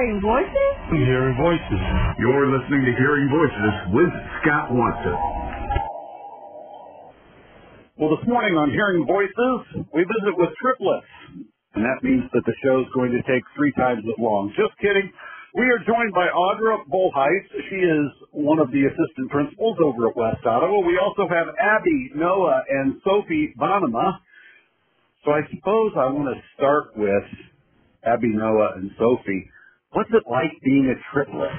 Hearing voices? Hearing voices. You're listening to Hearing Voices with Scott Watson. Well, this morning on Hearing Voices, we visit with triplets. And that means that the show is going to take three times as long. Just kidding. We are joined by Audra Bolhuis. She is one of the assistant principals over at West Ottawa. We also have Abby, Noah, and Sophie Bonema. So I suppose I want to start with Abby, Noah, and Sophie. What's it like being a triplet?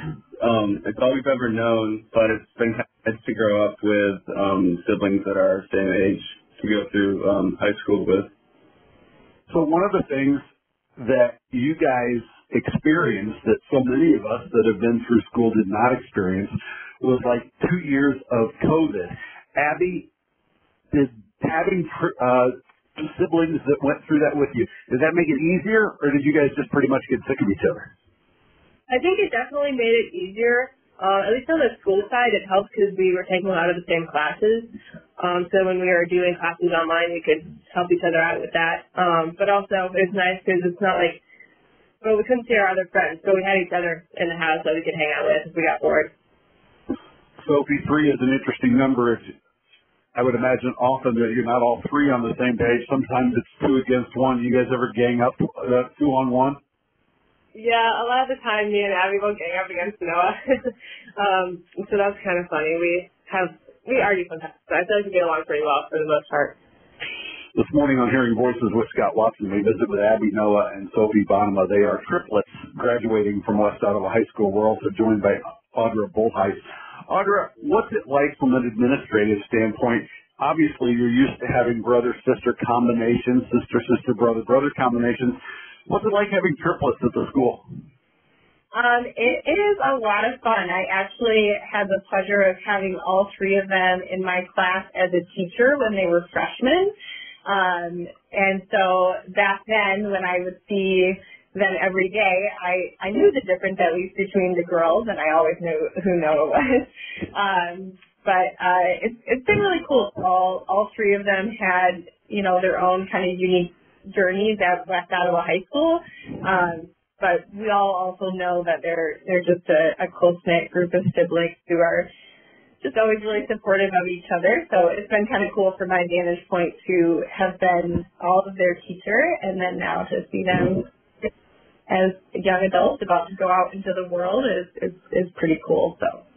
Um, it's all we've ever known, but it's been nice to grow up with um, siblings that are same age to go through um, high school with. So one of the things that you guys experienced that so many of us that have been through school did not experience was like two years of COVID. Abby, did having uh, siblings that went through that with you, did that make it easier, or did you guys just pretty much get sick of each other? I think it definitely made it easier. Uh, at least on the school side, it helped because we were taking a lot of the same classes. Um, so when we were doing classes online, we could help each other out with that. Um, but also, it's nice because it's not like but we couldn't see our other friends, so we had each other in the house that we could hang out with if we got bored. Sophie, three is an interesting number. I would imagine often that you're not all three on the same page. Sometimes it's two against one. You guys ever gang up uh, two on one? Yeah, a lot of the time me and Abby will gang up against Noah. um, so that's kind of funny. We have we argue sometimes, but I feel like we get along pretty well for the most part. This morning on Hearing Voices with Scott Watson, we visit with Abby Noah and Sophie Bonema. They are triplets graduating from West Ottawa High School. We're also joined by Audra Bolhuis. Audra, what's it like from an administrative standpoint? Obviously, you're used to having brother-sister combinations, sister-sister, brother-brother combinations. What's it like having triplets at the school? Um, it is a lot of fun. I actually had the pleasure of having all three of them in my class as a teacher when they were freshmen. Um, and so back then when I would see them every day, I, I knew the difference at least between the girls and I always knew who Noah was. Um, but, uh, it's, it's been really cool. All, all three of them had, you know, their own kind of unique journeys at West Ottawa High School. Um, but we all also know that they're, they're just a, a close knit group of siblings who are just always really supportive of each other. So it's been kind of cool from my vantage point to have been all of their teacher and then now to see them as young adults about to go out into the world is, is, is pretty cool. So.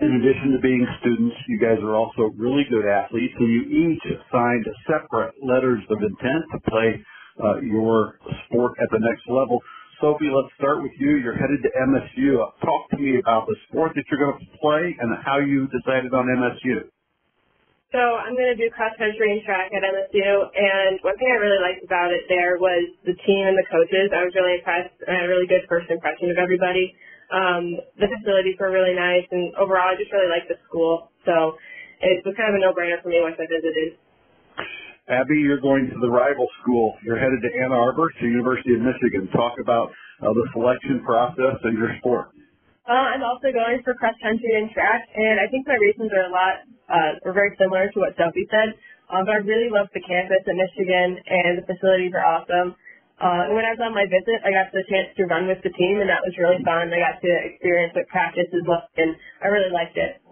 In addition to being students, you guys are also really good athletes, and you each signed separate letters of intent to play uh, your sport at the next level. Sophie, let's start with you. You're headed to MSU. Talk to me about the sport that you're going to play and how you decided on MSU. So I'm going to do cross country and track at MSU, and one thing I really liked about it there was the team and the coaches. I was really impressed. I had a really good first impression of everybody. Um, the facilities were really nice, and overall, I just really liked the school. So it was kind of a no-brainer for me once I visited. Abby, you're going to the rival school. You're headed to Ann Arbor to University of Michigan. Talk about uh, the selection process and your sport. Uh, I'm also going for cross country and track, and I think my reasons are a lot, uh, are very similar to what Sophie said. Um, but I really love the campus at Michigan, and the facilities are awesome. Uh, when I was on my visit, I got the chance to run with the team, and that was really fun. I got to experience what practice is like, and I really liked it.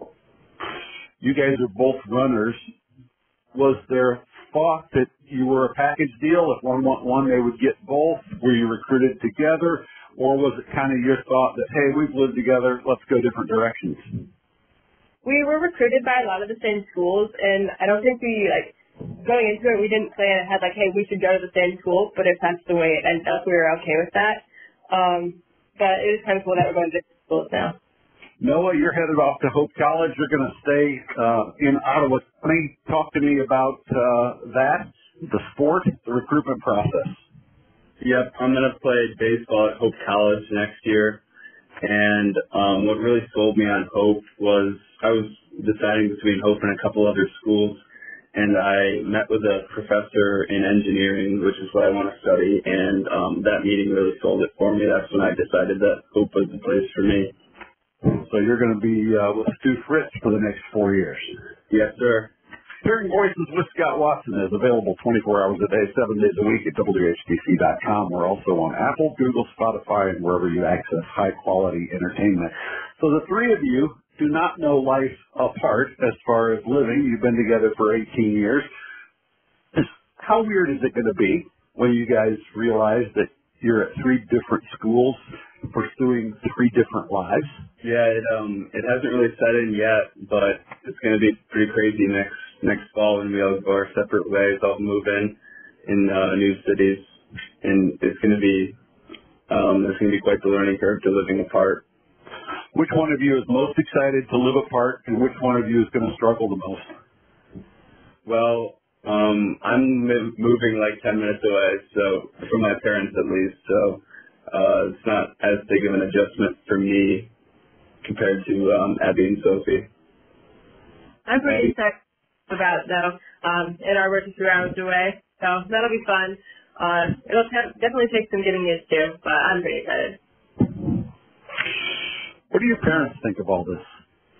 You guys are both runners. Was there thought that you were a package deal? If one want one, they would get both. Were you recruited together, or was it kind of your thought that hey, we've lived together, let's go different directions? We were recruited by a lot of the same schools, and I don't think we like going into it. We didn't plan ahead like, hey, we should go to the same school. But if that's the way it ended up, we were okay with that. Um, but it is kind of cool that we're going to different schools now. Noah, you're headed off to Hope College. You're going to stay uh, in Ottawa County. Talk to me about uh, that, the sport, the recruitment process. Yep, I'm going to play baseball at Hope College next year. And um, what really sold me on Hope was I was deciding between Hope and a couple other schools. And I met with a professor in engineering, which is what I want to study. And um, that meeting really sold it for me. That's when I decided that Hope was the place for me. So you're going to be uh, with Stu Fritz for the next four years. Yes, sir. Hearing Voices with Scott Watson is available 24 hours a day, seven days a week at WHTC.com. We're also on Apple, Google, Spotify, and wherever you access high quality entertainment. So the three of you do not know life apart as far as living. You've been together for 18 years. How weird is it going to be when you guys realize that you're at three different schools pursuing three different lives? Yeah, it um it hasn't really set in yet, but it's gonna be pretty crazy next next fall when we all go our separate ways, all move in in uh, new cities, and it's gonna be um it's gonna be quite the learning curve to living apart. Which one of you is most excited to live apart, and which one of you is going to struggle the most? Well, um I'm moving like 10 minutes away, so from my parents at least, so uh it's not as big of an adjustment for me compared to um Abby and Sophie. I'm pretty excited about it though. Um, and our work is three hours away, so that'll be fun. Uh, it'll te- definitely take some getting used to, but I'm pretty excited. What do your parents think of all this?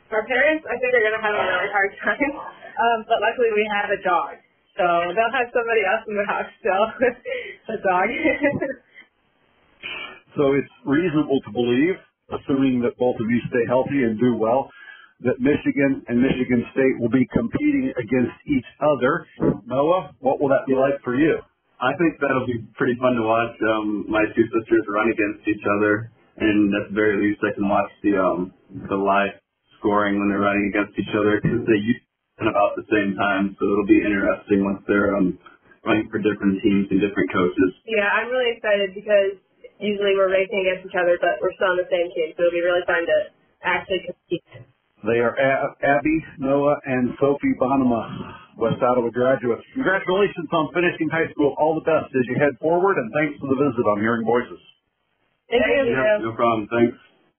Our parents, I think, are going to have a really hard time, um, but luckily we have a dog, so they'll have somebody else in the house still. a dog. So it's reasonable to believe, assuming that both of you stay healthy and do well, that Michigan and Michigan State will be competing against each other. Noah, what will that be like for you? I think that'll be pretty fun to watch. Um, my two sisters run against each other, and at the very least, I can watch the um, the live scoring when they're running against each other because they use at about the same time. So it'll be interesting once they're um, running for different teams and different coaches. yeah, I'm really excited because usually we're racing against each other, but we're still on the same team, so it'll be really fun to actually compete. They are A- Abby, Noah, and Sophie Bonema, West Ottawa graduates. Congratulations on finishing high school. All the best as you head forward, and thanks for the visit on Hearing Voices. Thank you. no problem. Thanks.